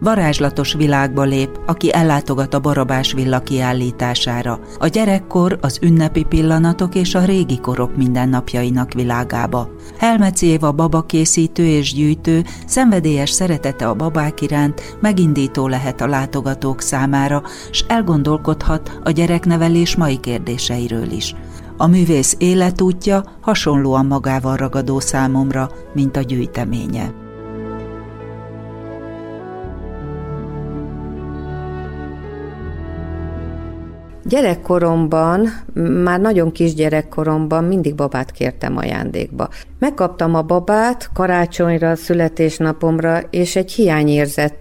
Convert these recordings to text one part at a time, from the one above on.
Varázslatos világba lép, aki ellátogat a Barabás villa kiállítására. A gyerekkor, az ünnepi pillanatok és a régi korok mindennapjainak világába. Helmeci Éva babakészítő és gyűjtő, szenvedélyes szeretete a babák iránt megindító lehet a látogatók számára, s elgondolkodhat a gyereknevelés mai kérdéseiről is. A művész életútja hasonlóan magával ragadó számomra, mint a gyűjteménye. Gyerekkoromban, már nagyon kis gyerekkoromban mindig babát kértem ajándékba. Megkaptam a babát karácsonyra, születésnapomra, és egy hiányérzet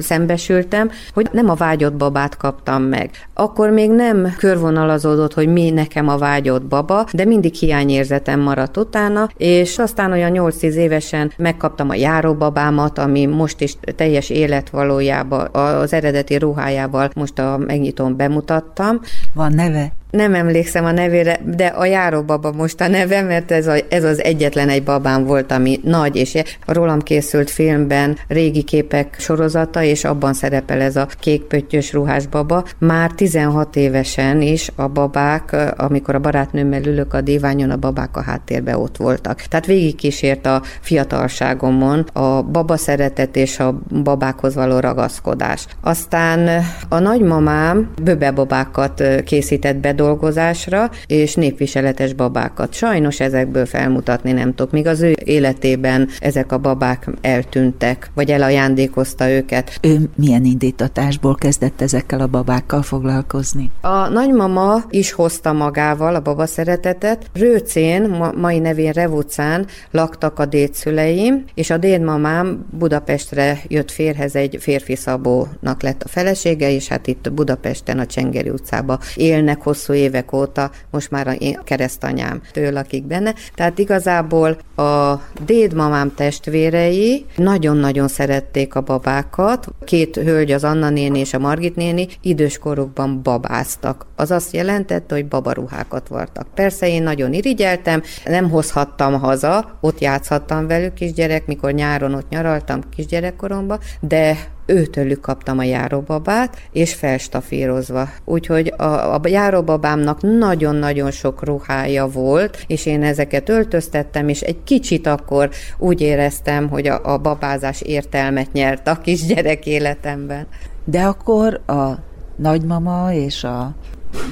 szembesültem, hogy nem a vágyott babát kaptam meg. Akkor még nem körvonalazódott, hogy mi nekem a vágyott baba, de mindig hiányérzetem maradt utána, és aztán olyan 8-10 évesen megkaptam a járóbabámat, ami most is teljes élet valójában az eredeti ruhájával most a megnyitom bemutattam. Van neve? Nem emlékszem a nevére, de a járóbaba most a neve, mert ez, a, ez az egyetlen egy babám volt, ami nagy, és a rólam készült filmben régi képek sorozata, és abban szerepel ez a kékpöttyös ruhás baba. Már 16 évesen is a babák, amikor a barátnőmmel ülök a díványon, a babák a háttérben ott voltak. Tehát végigkísért a fiatalságomon a baba szeretet és a babákhoz való ragaszkodás. Aztán a nagymamám böbebabákat készített be feldolgozásra, és népviseletes babákat. Sajnos ezekből felmutatni nem tudok. Míg az ő életében ezek a babák eltűntek, vagy elajándékozta őket. Ő milyen indítatásból kezdett ezekkel a babákkal foglalkozni? A nagymama is hozta magával a baba szeretetet. Rőcén, ma, mai nevén Revucán laktak a dédszüleim, és a dédmamám Budapestre jött férhez egy férfi szabónak lett a felesége, és hát itt Budapesten a Csengeri utcába élnek hosszú hosszú évek óta, most már én keresztanyám ő lakik benne. Tehát igazából a dédmamám testvérei nagyon-nagyon szerették a babákat. Két hölgy, az Anna néni és a Margit néni időskorukban babáztak. Az azt jelentette, hogy babaruhákat vartak. Persze én nagyon irigyeltem, nem hozhattam haza, ott játszhattam velük kisgyerek, mikor nyáron ott nyaraltam kisgyerekkoromban, de őtőlük kaptam a járóbabát, és felstafírozva. Úgyhogy a, a járóbabámnak nagyon-nagyon sok ruhája volt, és én ezeket öltöztettem, és egy kicsit akkor úgy éreztem, hogy a, a babázás értelmet nyert a kisgyerek életemben. De akkor a nagymama és a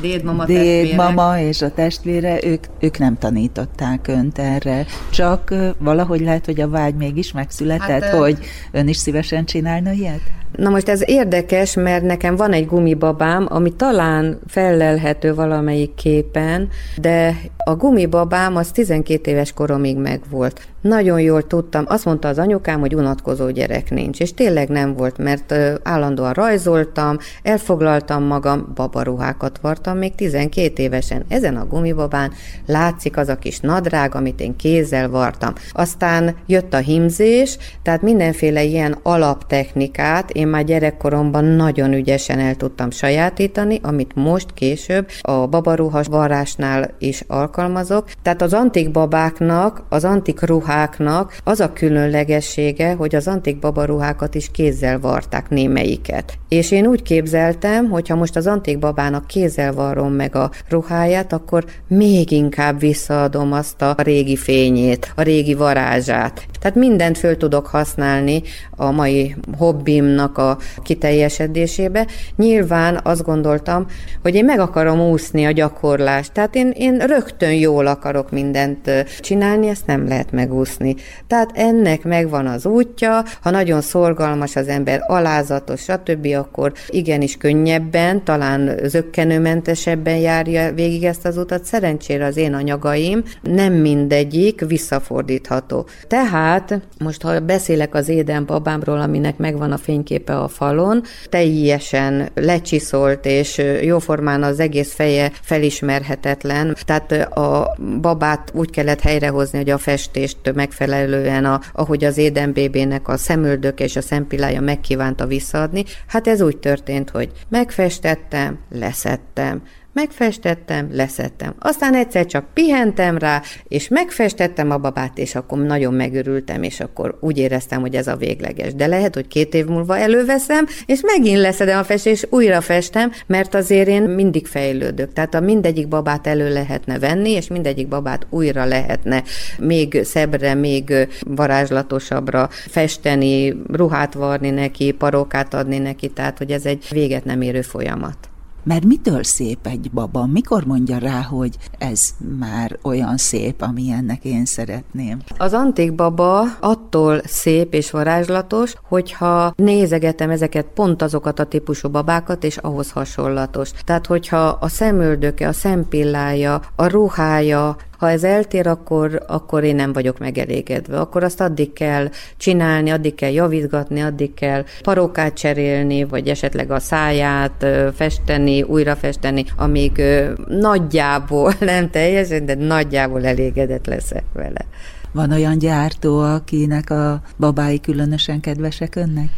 Dédmama, Dédmama és a testvére, ők, ők nem tanították önt erre, csak valahogy lehet, hogy a vágy mégis megszületett, hát, hogy ön is szívesen csinálna ilyet? Na most ez érdekes, mert nekem van egy gumibabám, ami talán fellelhető valamelyik képen, de a gumibabám az 12 éves koromig megvolt. Nagyon jól tudtam, azt mondta az anyukám, hogy unatkozó gyerek nincs, és tényleg nem volt, mert állandóan rajzoltam, elfoglaltam magam, babaruhákat vartam még 12 évesen. Ezen a gumibabán látszik az a kis nadrág, amit én kézzel vartam. Aztán jött a himzés, tehát mindenféle ilyen alaptechnikát én már gyerekkoromban nagyon ügyesen el tudtam sajátítani, amit most később a babaruhas varrásnál is alkalmazok. Tehát az antik babáknak, az antik ruháknak az a különlegessége, hogy az antik babaruhákat is kézzel varták némelyiket. És én úgy képzeltem, hogy ha most az antik babának kézzel varrom meg a ruháját, akkor még inkább visszaadom azt a régi fényét, a régi varázsát. Tehát mindent föl tudok használni a mai hobbimnak a kiteljesedésébe. Nyilván azt gondoltam, hogy én meg akarom úszni a gyakorlást. Tehát én, én rögtön jól akarok mindent csinálni, ezt nem lehet megúszni. Tehát ennek megvan az útja, ha nagyon szorgalmas az ember, alázatos, stb., akkor igenis könnyebben, talán zöggenőmentesebben járja végig ezt az utat. Szerencsére az én anyagaim nem mindegyik visszafordítható. Tehát most, ha beszélek az édenbabámról, aminek megvan a fényképe a falon, teljesen lecsiszolt, és jóformán az egész feje felismerhetetlen. Tehát a babát úgy kellett helyrehozni, hogy a festést megfelelően, a, ahogy az édenbébének a szemöldök és a szempillája megkívánta visszaadni. Hát ez úgy történt, hogy megfestettem, leszettem, Megfestettem, leszettem. Aztán egyszer csak pihentem rá, és megfestettem a babát, és akkor nagyon megörültem, és akkor úgy éreztem, hogy ez a végleges. De lehet, hogy két év múlva előveszem, és megint leszedem a festést, és újra festem, mert azért én mindig fejlődök. Tehát a mindegyik babát elő lehetne venni, és mindegyik babát újra lehetne még szebbre, még varázslatosabbra festeni, ruhát varni neki, parókát adni neki, tehát hogy ez egy véget nem érő folyamat. Mert mitől szép egy baba? Mikor mondja rá, hogy ez már olyan szép, amilyennek én szeretném? Az antik baba attól szép és varázslatos, hogyha nézegetem ezeket pont azokat a típusú babákat, és ahhoz hasonlatos. Tehát, hogyha a szemöldöke, a szempillája, a ruhája, ha ez eltér, akkor, akkor én nem vagyok megelégedve. Akkor azt addig kell csinálni, addig kell javítgatni, addig kell parókát cserélni, vagy esetleg a száját festeni, újra festeni, amíg nagyjából, nem teljesen, de nagyjából elégedett leszek vele. Van olyan gyártó, akinek a babái különösen kedvesek önnek?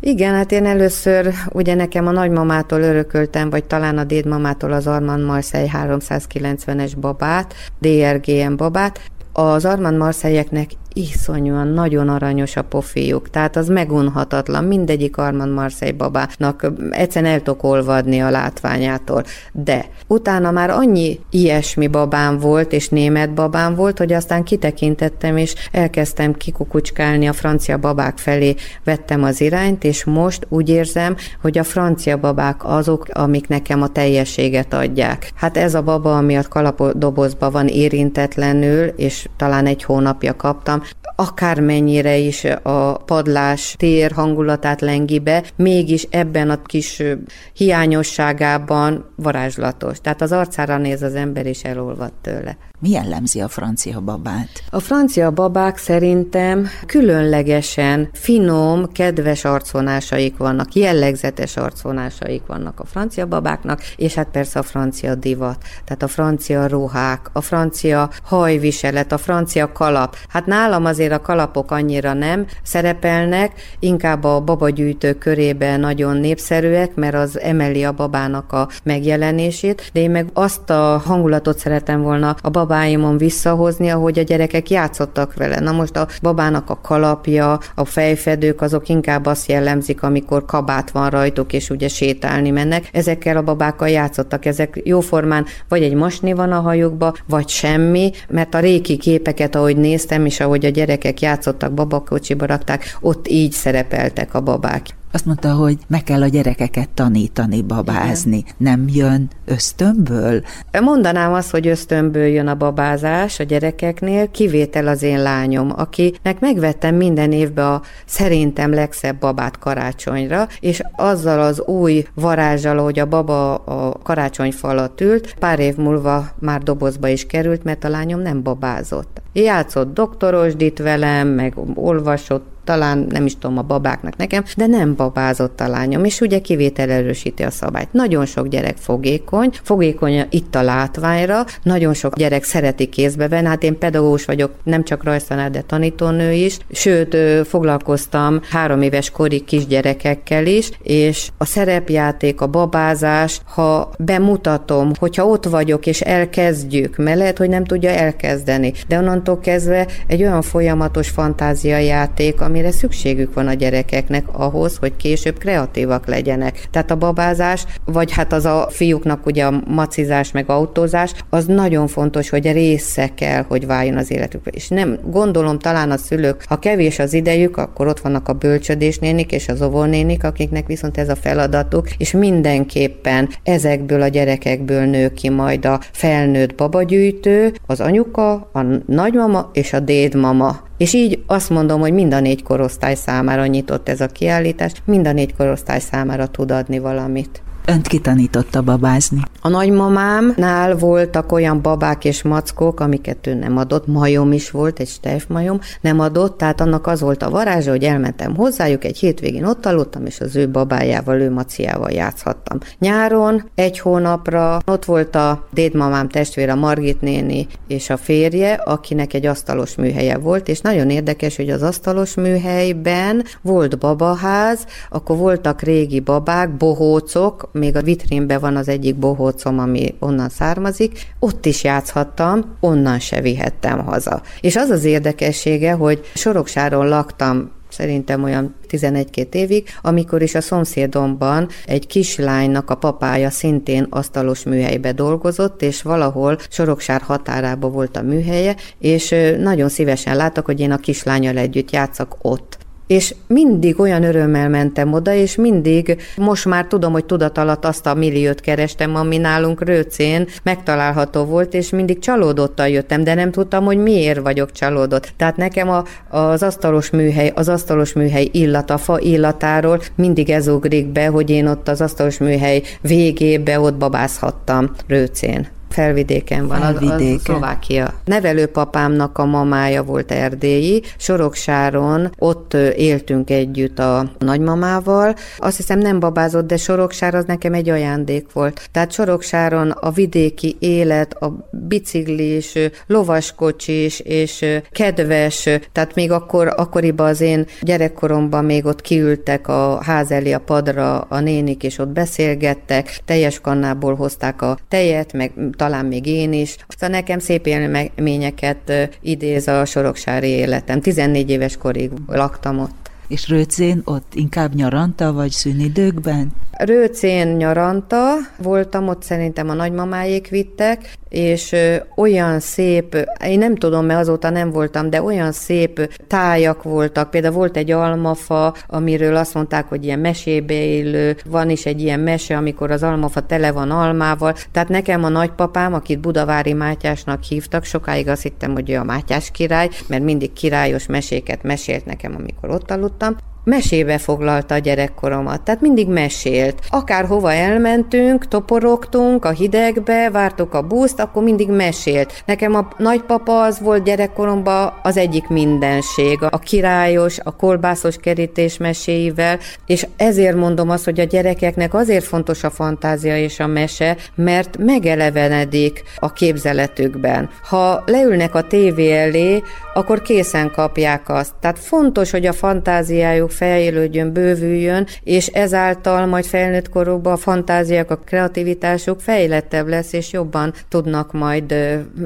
Igen, hát én először ugye nekem a nagymamától örököltem, vagy talán a dédmamától az Armand Marseille 390-es babát, DRGM babát. Az Armand Marseilleknek iszonyúan nagyon aranyos a poféjuk, tehát az megunhatatlan, mindegyik Armand Marseille babának egyszerűen el tudok a látványától. De utána már annyi ilyesmi babám volt, és német babám volt, hogy aztán kitekintettem, és elkezdtem kikukucskálni a francia babák felé, vettem az irányt, és most úgy érzem, hogy a francia babák azok, amik nekem a teljességet adják. Hát ez a baba, ami a kalapodobozban van érintetlenül, és talán egy hónapja kaptam, akármennyire is a padlás tér hangulatát lengi be, mégis ebben a kis hiányosságában varázslatos. Tehát az arcára néz az ember, és elolvad tőle. Mi jellemzi a francia babát? A francia babák szerintem különlegesen finom, kedves arcvonásaik vannak, jellegzetes arcvonásaik vannak a francia babáknak, és hát persze a francia divat, tehát a francia ruhák, a francia hajviselet, a francia kalap. Hát nálam azért a kalapok annyira nem szerepelnek, inkább a babagyűjtő körében nagyon népszerűek, mert az emeli a babának a megjelenését, de én meg azt a hangulatot szeretem volna a babáimon visszahozni, ahogy a gyerekek játszottak vele. Na most a babának a kalapja, a fejfedők, azok inkább azt jellemzik, amikor kabát van rajtuk, és ugye sétálni mennek. Ezekkel a babákkal játszottak, ezek jóformán vagy egy masni van a hajukba, vagy semmi, mert a réki képeket, ahogy néztem, és ahogy a gyerekek játszottak, babakocsiba rakták, ott így szerepeltek a babák. Azt mondta, hogy meg kell a gyerekeket tanítani babázni. Igen. Nem jön ösztönből? Mondanám azt, hogy ösztönből jön a babázás a gyerekeknél, kivétel az én lányom, akinek megvettem minden évben a szerintem legszebb babát karácsonyra, és azzal az új varázsal, hogy a baba a karácsonyfa alatt ült, pár év múlva már dobozba is került, mert a lányom nem babázott. Játszott doktorosdit velem, meg olvasott talán nem is tudom a babáknak nekem, de nem babázott a lányom, és ugye kivétel erősíti a szabályt. Nagyon sok gyerek fogékony, fogékony itt a látványra, nagyon sok gyerek szereti kézbe venni, hát én pedagógus vagyok, nem csak rajztanár, de tanítónő is, sőt, foglalkoztam három éves korig kisgyerekekkel is, és a szerepjáték, a babázás, ha bemutatom, hogyha ott vagyok és elkezdjük, mert lehet, hogy nem tudja elkezdeni, de onnantól kezdve egy olyan folyamatos fantáziajáték, ami amire szükségük van a gyerekeknek ahhoz, hogy később kreatívak legyenek. Tehát a babázás, vagy hát az a fiúknak ugye a macizás meg autózás, az nagyon fontos, hogy része kell, hogy váljon az életükbe. És nem, gondolom talán a szülők, ha kevés az idejük, akkor ott vannak a bölcsödésnénik és az óvónénik, akiknek viszont ez a feladatuk, és mindenképpen ezekből a gyerekekből nő ki majd a felnőtt babagyűjtő, az anyuka, a nagymama és a dédmama. És így azt mondom, hogy mind a négy korosztály számára nyitott ez a kiállítás, mind a négy korosztály számára tud adni valamit. Önt kitanította babázni? A nagymamámnál voltak olyan babák és mackok, amiket ő nem adott, majom is volt, egy stef majom, nem adott, tehát annak az volt a varázsa, hogy elmentem hozzájuk, egy hétvégén ott aludtam, és az ő babájával, ő maciával játszhattam. Nyáron egy hónapra ott volt a dédmamám testvére, Margit néni és a férje, akinek egy asztalos műhelye volt, és nagyon érdekes, hogy az asztalos műhelyben volt babaház, akkor voltak régi babák, bohócok, még a vitrínben van az egyik bohócom, ami onnan származik, ott is játszhattam, onnan se vihettem haza. És az az érdekessége, hogy Soroksáron laktam szerintem olyan 11-2 évig, amikor is a szomszédomban egy kislánynak a papája szintén asztalos műhelybe dolgozott, és valahol Soroksár határába volt a műhelye, és nagyon szívesen láttak, hogy én a kislányal együtt játszak ott és mindig olyan örömmel mentem oda, és mindig, most már tudom, hogy tudat alatt azt a milliót kerestem, ami nálunk Rőcén megtalálható volt, és mindig csalódottan jöttem, de nem tudtam, hogy miért vagyok csalódott. Tehát nekem a, az asztalos műhely, az asztalos műhely illata, fa illatáról mindig ez ugrik be, hogy én ott az asztalos műhely végébe ott babázhattam Rőcén felvidéken van, Felvidéken. az, az Szlovákia. Nevelőpapámnak a mamája volt erdélyi, Soroksáron, ott éltünk együtt a nagymamával. Azt hiszem nem babázott, de Soroksár az nekem egy ajándék volt. Tehát Soroksáron a vidéki élet, a biciklis, lovaskocsis és kedves, tehát még akkor, akkoriban az én gyerekkoromban még ott kiültek a ház elé a padra a nénik, és ott beszélgettek, teljes kannából hozták a tejet, meg talán még én is. Aztán nekem szép élményeket idéz a soroksári életem. 14 éves korig laktam ott. És Rőcén ott inkább nyaranta, vagy szünidőkben? Rőcén nyaranta, voltam ott szerintem a nagymamáék vittek, és olyan szép, én nem tudom, mert azóta nem voltam, de olyan szép tájak voltak. Például volt egy almafa, amiről azt mondták, hogy ilyen mesébe élő, van is egy ilyen mese, amikor az almafa tele van almával. Tehát nekem a nagypapám, akit Budavári Mátyásnak hívtak, sokáig azt hittem, hogy ő a Mátyás király, mert mindig királyos meséket mesélt nekem, amikor ott aludtam mesébe foglalta a gyerekkoromat, tehát mindig mesélt. Akárhova elmentünk, toporogtunk a hidegbe, vártuk a buszt, akkor mindig mesélt. Nekem a nagypapa az volt gyerekkoromban az egyik mindenség, a királyos, a kolbászos kerítés meséivel, és ezért mondom azt, hogy a gyerekeknek azért fontos a fantázia és a mese, mert megelevenedik a képzeletükben. Ha leülnek a tévé elé, akkor készen kapják azt. Tehát fontos, hogy a fantáziájuk fejlődjön, bővüljön, és ezáltal majd felnőtt korukban a fantáziák, a kreativitásuk fejlettebb lesz, és jobban tudnak majd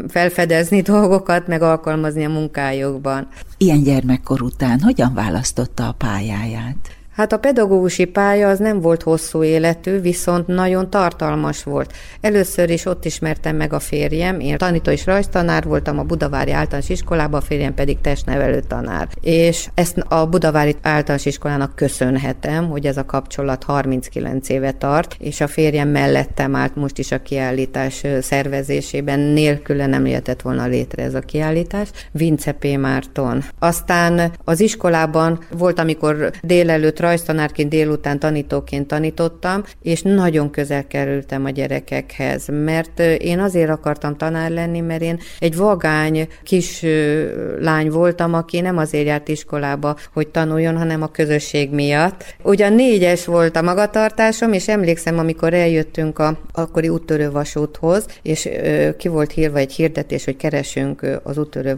felfedezni dolgokat, meg alkalmazni a munkájukban. Ilyen gyermekkor után hogyan választotta a pályáját? Hát a pedagógusi pálya az nem volt hosszú életű, viszont nagyon tartalmas volt. Először is ott ismertem meg a férjem, én tanító és rajztanár voltam a Budavári Általános Iskolában, a férjem pedig testnevelő tanár. És ezt a Budavári Általános Iskolának köszönhetem, hogy ez a kapcsolat 39 éve tart, és a férjem mellettem állt most is a kiállítás szervezésében, nélküle nem jöhetett volna létre ez a kiállítás. Vince P. Márton. Aztán az iskolában volt, amikor délelőtt rajztanárként délután tanítóként tanítottam, és nagyon közel kerültem a gyerekekhez, mert én azért akartam tanár lenni, mert én egy vagány kis lány voltam, aki nem azért járt iskolába, hogy tanuljon, hanem a közösség miatt. Ugyan négyes volt a magatartásom, és emlékszem, amikor eljöttünk a akkori úttörő és ki volt hírva egy hirdetés, hogy keresünk az úttörő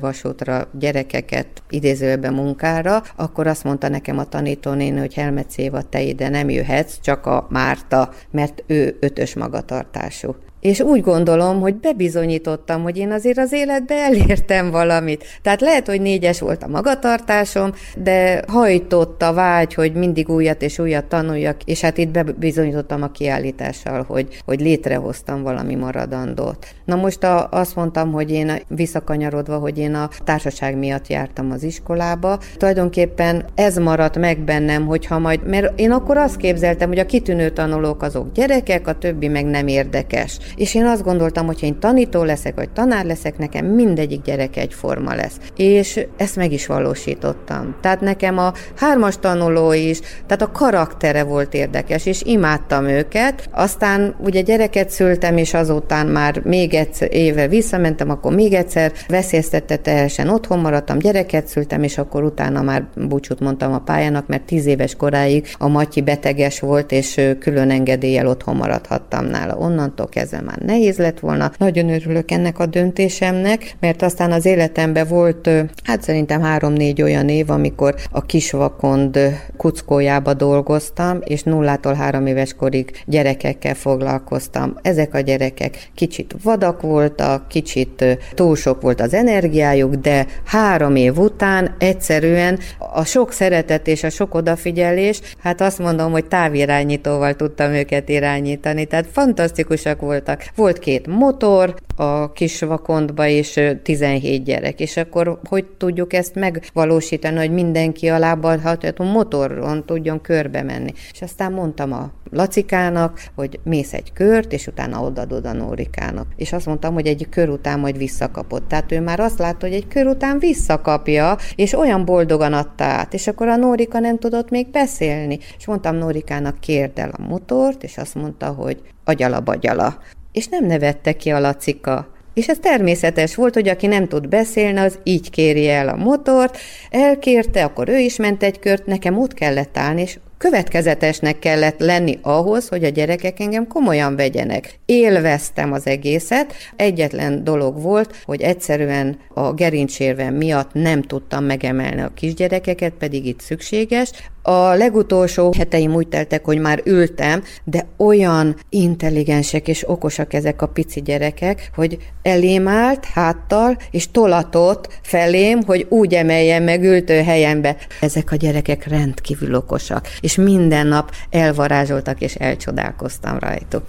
gyerekeket idézőben munkára, akkor azt mondta nekem a tanítónén, hogy hogy Helmec Éva, te ide nem jöhetsz, csak a Márta, mert ő ötös magatartású. És úgy gondolom, hogy bebizonyítottam, hogy én azért az életbe elértem valamit. Tehát lehet, hogy négyes volt a magatartásom, de hajtott a vágy, hogy mindig újat és újat tanuljak, és hát itt bebizonyítottam a kiállítással, hogy, hogy létrehoztam valami maradandót. Na most a, azt mondtam, hogy én visszakanyarodva, hogy én a társaság miatt jártam az iskolába. Tulajdonképpen ez maradt meg bennem, hogyha majd, mert én akkor azt képzeltem, hogy a kitűnő tanulók azok gyerekek, a többi meg nem érdekes. És én azt gondoltam, hogy én tanító leszek, vagy tanár leszek, nekem mindegyik gyerek egyforma lesz. És ezt meg is valósítottam. Tehát nekem a hármas tanuló is, tehát a karaktere volt érdekes, és imádtam őket. Aztán ugye gyereket szültem, és azután már még egyszer éve visszamentem, akkor még egyszer veszélyeztette teljesen otthon maradtam, gyereket szültem, és akkor utána már búcsút mondtam a pályának, mert tíz éves koráig a Matyi beteges volt, és külön engedéllyel otthon maradhattam nála. Onnantól kezdve már nehéz lett volna. Nagyon örülök ennek a döntésemnek, mert aztán az életemben volt, hát szerintem három-négy olyan év, amikor a kisvakond kuckójába dolgoztam, és nullától három éves korig gyerekekkel foglalkoztam. Ezek a gyerekek kicsit vadak voltak, kicsit túl sok volt az energiájuk, de három év után egyszerűen a sok szeretet és a sok odafigyelés, hát azt mondom, hogy távirányítóval tudtam őket irányítani, tehát fantasztikusak voltak. Volt két motor, a kis vakondba, és 17 gyerek, és akkor hogy tudjuk ezt megvalósítani, hogy mindenki a lábbal, a motoron tudjon körbe menni. És aztán mondtam a Lacikának, hogy mész egy kört, és utána odadod a Nórikának. És azt mondtam, hogy egy kör után majd visszakapott. Tehát ő már azt látta, hogy egy kör után visszakapja, és olyan boldogan adta át. És akkor a Nórika nem tudott még beszélni. És mondtam Nórikának, kérd el a motort, és azt mondta, hogy agyala-bagyala és nem nevette ki a Lacika. És ez természetes volt, hogy aki nem tud beszélni, az így kéri el a motort, elkérte, akkor ő is ment egy kört, nekem ott kellett állni, és következetesnek kellett lenni ahhoz, hogy a gyerekek engem komolyan vegyenek. Élveztem az egészet. Egyetlen dolog volt, hogy egyszerűen a gerincsérvem miatt nem tudtam megemelni a kisgyerekeket, pedig itt szükséges. A legutolsó heteim úgy teltek, hogy már ültem, de olyan intelligensek és okosak ezek a pici gyerekek, hogy elém állt háttal, és tolatott felém, hogy úgy emeljen meg ültő helyembe. Ezek a gyerekek rendkívül okosak, és minden nap elvarázsoltak, és elcsodálkoztam rajtuk.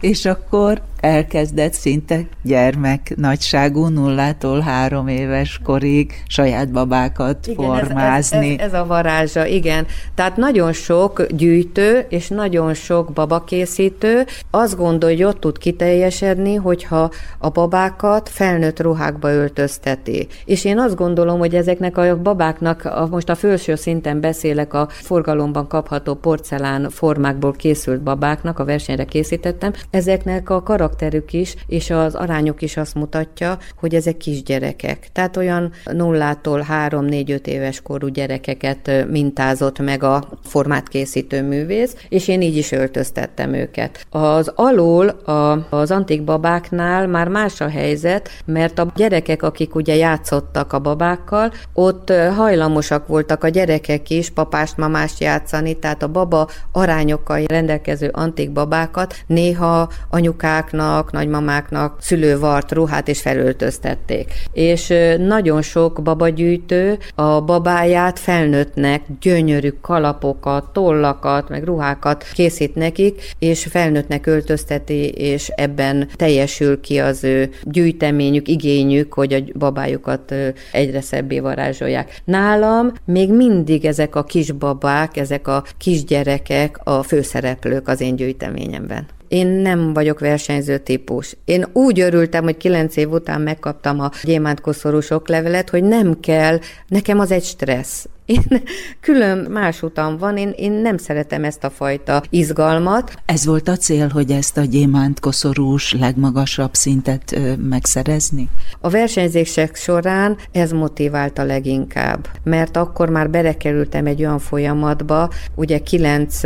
És akkor elkezdett szinte gyermek nagyságú, nullától három éves korig saját babákat igen, formázni. Ez, ez, ez, ez a varázsa, igen. Tehát nagyon sok gyűjtő és nagyon sok babakészítő azt gondolja, hogy ott tud kiteljesedni, hogyha a babákat felnőtt ruhákba öltözteti. És én azt gondolom, hogy ezeknek a babáknak, a, most a felső szinten beszélek a forgalomban kapható porcelán formákból készült babáknak, a versenyre készítettem, ezeknek a karak karakterük is, és az arányok is azt mutatja, hogy ezek kisgyerekek. Tehát olyan nullától három-négy-öt éves korú gyerekeket mintázott meg a formát készítő művész, és én így is öltöztettem őket. Az alul a, az antik babáknál már más a helyzet, mert a gyerekek, akik ugye játszottak a babákkal, ott hajlamosak voltak a gyerekek is papást, mamást játszani, tehát a baba arányokkal rendelkező antik babákat néha anyukáknak anyukáknak, nagymamáknak szülővart, ruhát és felöltöztették. És nagyon sok babagyűjtő a babáját felnőttnek gyönyörű kalapokat, tollakat, meg ruhákat készít nekik, és felnőttnek öltözteti, és ebben teljesül ki az ő gyűjteményük, igényük, hogy a babájukat egyre szebbé varázsolják. Nálam még mindig ezek a kisbabák, ezek a kisgyerekek a főszereplők az én gyűjteményemben. Én nem vagyok versenyző típus. Én úgy örültem, hogy kilenc év után megkaptam a gyémántkoszorú levelet, hogy nem kell, nekem az egy stressz. Én külön más utam van, én, én nem szeretem ezt a fajta izgalmat. Ez volt a cél, hogy ezt a gyémánt koszorús legmagasabb szintet ö, megszerezni? A versenyzések során ez motiválta leginkább, mert akkor már belekerültem egy olyan folyamatba, ugye kilenc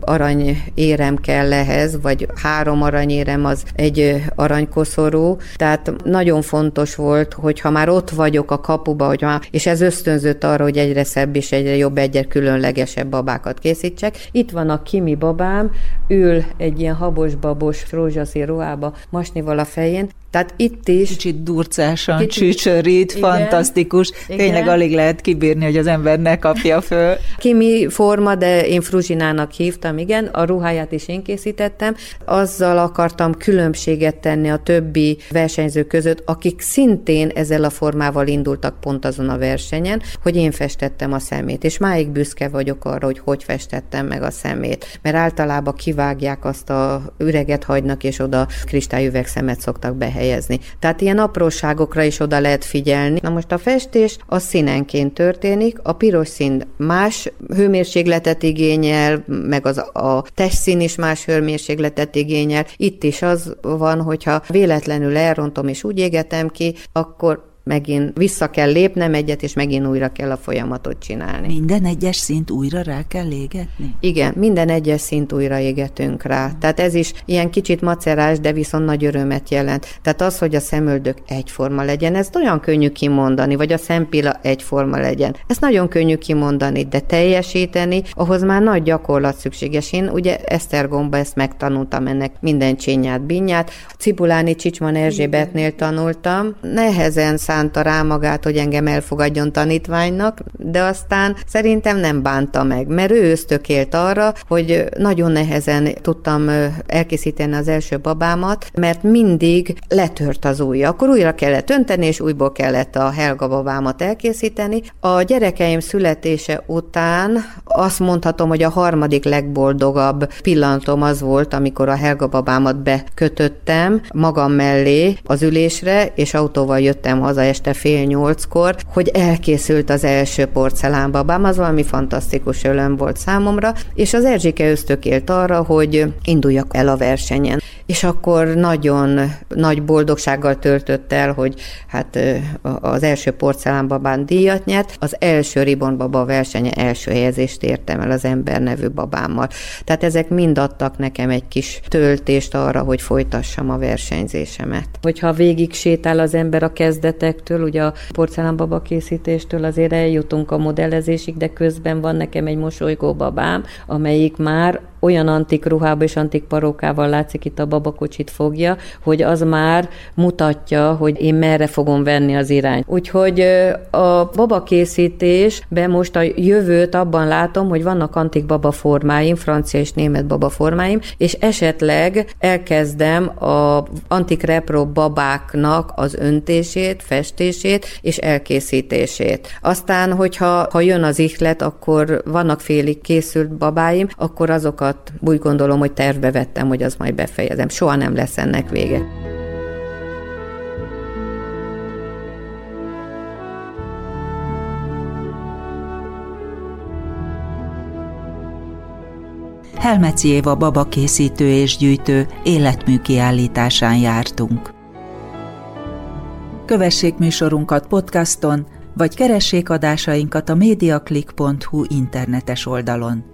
arany érem kell ehhez, vagy három aranyérem az egy aranykoszorú, tehát nagyon fontos volt, hogy ha már ott vagyok a kapuba, hogy már, és ez ösztönzött arra, hogy egyre szebb szebb és egyre jobb, egyre különlegesebb babákat készítsek. Itt van a Kimi babám, ül egy ilyen habos-babos rózsaszín ruhába, masnival a fején, Tehát itt is... Kicsit durcásan, Kicsit... csücsörít, igen, fantasztikus. Igen. Tényleg alig lehet kibírni, hogy az ember ne kapja föl. Kimi forma, de én Fruzsinának hívtam, igen. A ruháját is én készítettem. Azzal akartam különbséget tenni a többi versenyző között, akik szintén ezzel a formával indultak pont azon a versenyen, hogy én festettem a szemét. És máig büszke vagyok arra, hogy hogy festettem meg a szemét. Mert általában kivágják azt a üreget hagynak, és oda kristályüvegszemet szoktak behelyezni. Tehát ilyen apróságokra is oda lehet figyelni. Na most a festés a színenként történik, a piros szín más hőmérsékletet igényel, meg az a testszín is más hőmérsékletet igényel. Itt is az van, hogyha véletlenül elrontom és úgy égetem ki, akkor megint vissza kell lépnem egyet, és megint újra kell a folyamatot csinálni. Minden egyes szint újra rá kell égetni? Igen, minden egyes szint újra égetünk rá. Tehát ez is ilyen kicsit macerás, de viszont nagy örömet jelent. Tehát az, hogy a szemöldök egyforma legyen, ez olyan könnyű kimondani, vagy a szempilla egyforma legyen. Ez nagyon könnyű kimondani, de teljesíteni, ahhoz már nagy gyakorlat szükséges. Én ugye Esztergomba ezt megtanultam ennek minden csinyát, binyát. Cibuláni Csicsman Erzsébetnél tanultam. Nehezen szánta rá magát, hogy engem elfogadjon tanítványnak, de aztán szerintem nem bánta meg, mert ő ösztökélt arra, hogy nagyon nehezen tudtam elkészíteni az első babámat, mert mindig letört az ujja. Akkor újra kellett önteni, és újból kellett a Helga babámat elkészíteni. A gyerekeim születése után azt mondhatom, hogy a harmadik legboldogabb pillanatom az volt, amikor a Helga babámat bekötöttem magam mellé az ülésre, és autóval jöttem haza este fél nyolckor, hogy elkészült az első porcelánbabám, az valami fantasztikus ölöm volt számomra, és az Erzsike ösztökélt arra, hogy induljak el a versenyen. És akkor nagyon nagy boldogsággal töltött el, hogy hát az első porcelánbabán díjat nyert, az első ribonbaba versenye első helyezést értem el az ember nevű babámmal. Tehát ezek mind adtak nekem egy kis töltést arra, hogy folytassam a versenyzésemet. Hogyha végig sétál az ember a kezdete ötletektől, ugye a porcelánbaba készítéstől azért eljutunk a modellezésig, de közben van nekem egy mosolygó babám, amelyik már olyan antik ruhába és antik parókával látszik itt a babakocsit fogja, hogy az már mutatja, hogy én merre fogom venni az irányt. Úgyhogy a babakészítésben most a jövőt abban látom, hogy vannak antik baba formáim, francia és német baba formáim, és esetleg elkezdem a antik repro babáknak az öntését, festését és elkészítését. Aztán, hogyha ha jön az ihlet, akkor vannak félig készült babáim, akkor azokat úgy gondolom, hogy tervbe vettem, hogy az majd befejezem. Soha nem lesz ennek vége. Helmeci Éva babakészítő és gyűjtő életmű kiállításán jártunk. Kövessék műsorunkat podcaston, vagy keressék adásainkat a mediaclick.hu internetes oldalon.